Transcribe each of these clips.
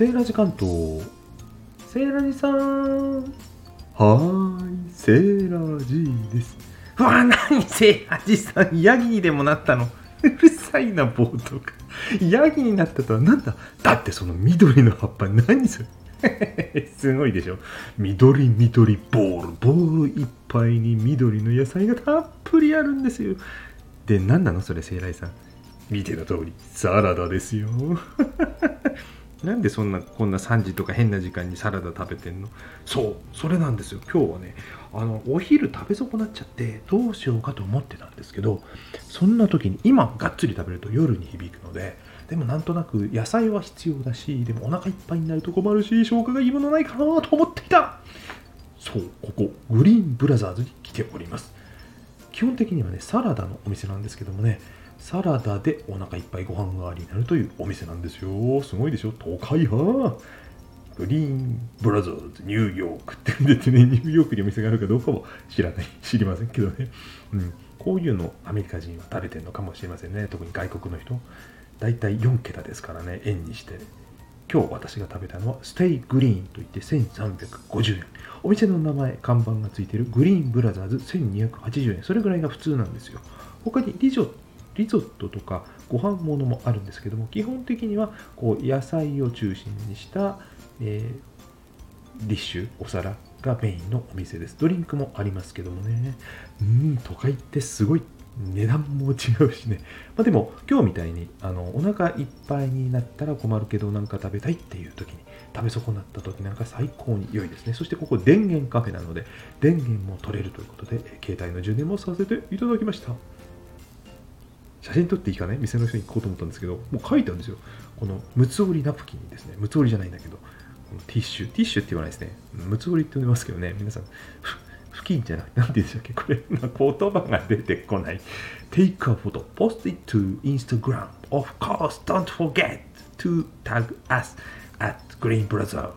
セーラジ関東セーラジさん。はーい。セーラジです。うわ何セーラジさん。ヤギにでもなったの。うるさいな冒頭がヤギになったとはなんだ？だってその緑の葉っぱ何それ？すごいでしょ。緑緑ボールボールいっぱいに緑の野菜がたっぷりあるんですよ。で何なのそれセイライさん。見ての通りサラダですよ。なんでそんなこんな3時とか変な時間にサラダ食べてんの？そうそれなんですよ。今日はねあのお昼食べ損なっちゃってどうしようかと思ってたんですけどそんな時に今がっつり食べると夜に響くのででもなんとなく野菜は必要だしでもお腹いっぱいになると困るし消化がいいものないかなと思っていた。そうここグリーンブラザーズに来ております。基本的にはねサラダのお店なんですけどもねサラダでお腹いっぱいご飯代わりになるというお店なんですよ。すごいでしょ都会派グリーンブラザーズニューヨークって出てね、ニューヨークにお店があるかどうかも知らない、知りませんけどね。うん。こういうのアメリカ人は食べてるのかもしれませんね。特に外国の人。だいたい4桁ですからね、円にして。今日私が食べたのはステイグリーンといって1350円。お店の名前、看板がついているグリーンブラザーズ1280円。それぐらいが普通なんですよ。他にリジョットリゾットとかご飯ものもあるんですけども基本的にはこう野菜を中心にした、えー、ディッシュお皿がメインのお店です。ドリンクもありますけどもね。うん都会ってすごい値段も違うしね、まあ、でも今日みたいにあのお腹いっぱいになったら困るけどなんか食べたいっていう時に食べ損なった時なんか最高に良いですね。そしてここ電源カフェなので電源も取れるということで携帯の充電もさせていただきました。写真撮っていいかね？店の人に行こうと思ったんですけど、もう書いてあるんですよ。このムツ折りナプキンですね。ムツ折りじゃないんだけど、このティッシュ、ティッシュって言わないですね。ムツ折りって呼んでますけどね、皆さん、布巾じゃなくて、なんて言うんでしたっけ？これ、言葉が出てこない。Take a photo, post it to Instagram. Of course, don't forget to tag us at Green Brothers.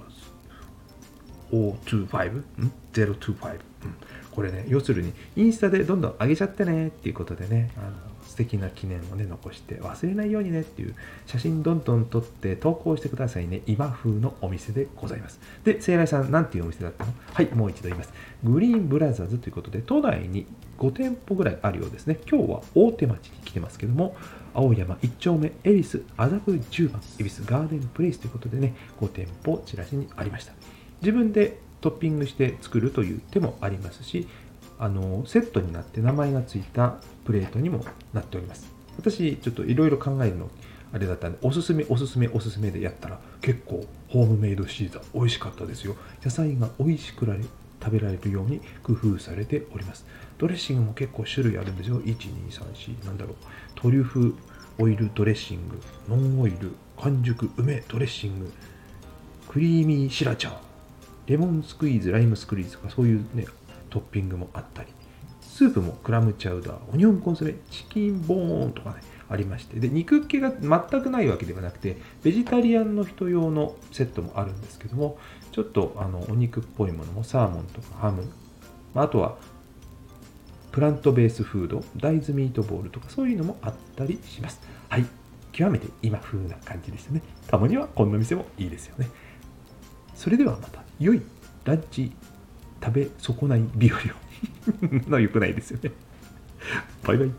025? ん ?025、うん。これね、要するに、インスタでどんどん上げちゃってねっていうことでね、あの素敵な記念をね残して忘れないようにねっていう写真どんどん撮って投稿してくださいね今風のお店でございます。で聖来さん何ていうお店だったの？はいもう一度言います。グリーンブラザーズということで都内に5店舗ぐらいあるようですね。今日は大手町に来てますけども青山1丁目恵比寿麻布10番恵比寿ガーデンプレイスということでね5店舗チラシにありました。自分でトッピングして作るという手もありますしあのセットになって名前がついたプレートにもなっております。私ちょっといろいろ考えるのあれだったんでおすすめおすすめおすすめでやったら結構ホームメイドシーザー美味しかったですよ。野菜が美味しくられ食べられるように工夫されております。ドレッシングも結構種類あるんですよ。1234なんだろう。トリュフオイルドレッシングノンオイル完熟梅ドレッシングクリーミーシラチャーレモンスクイーズライムスクイーズとかそういうねトッピングもあったり。スープもクラムチャウダーオニオンコンソメチキンボーンとかねありまして。で肉気が全くないわけではなくてベジタリアンの人用のセットもあるんですけどもちょっとあのお肉っぽいものもサーモンとかハム。まあとはプラントベースフード大豆ミートボールとかそういうのもあったりします。はい。極めて今風な感じですよね。たまにはこんな店もいいですよね。それではまた良いランチ食べ損ない日和を の良くないですよね。バイバイ。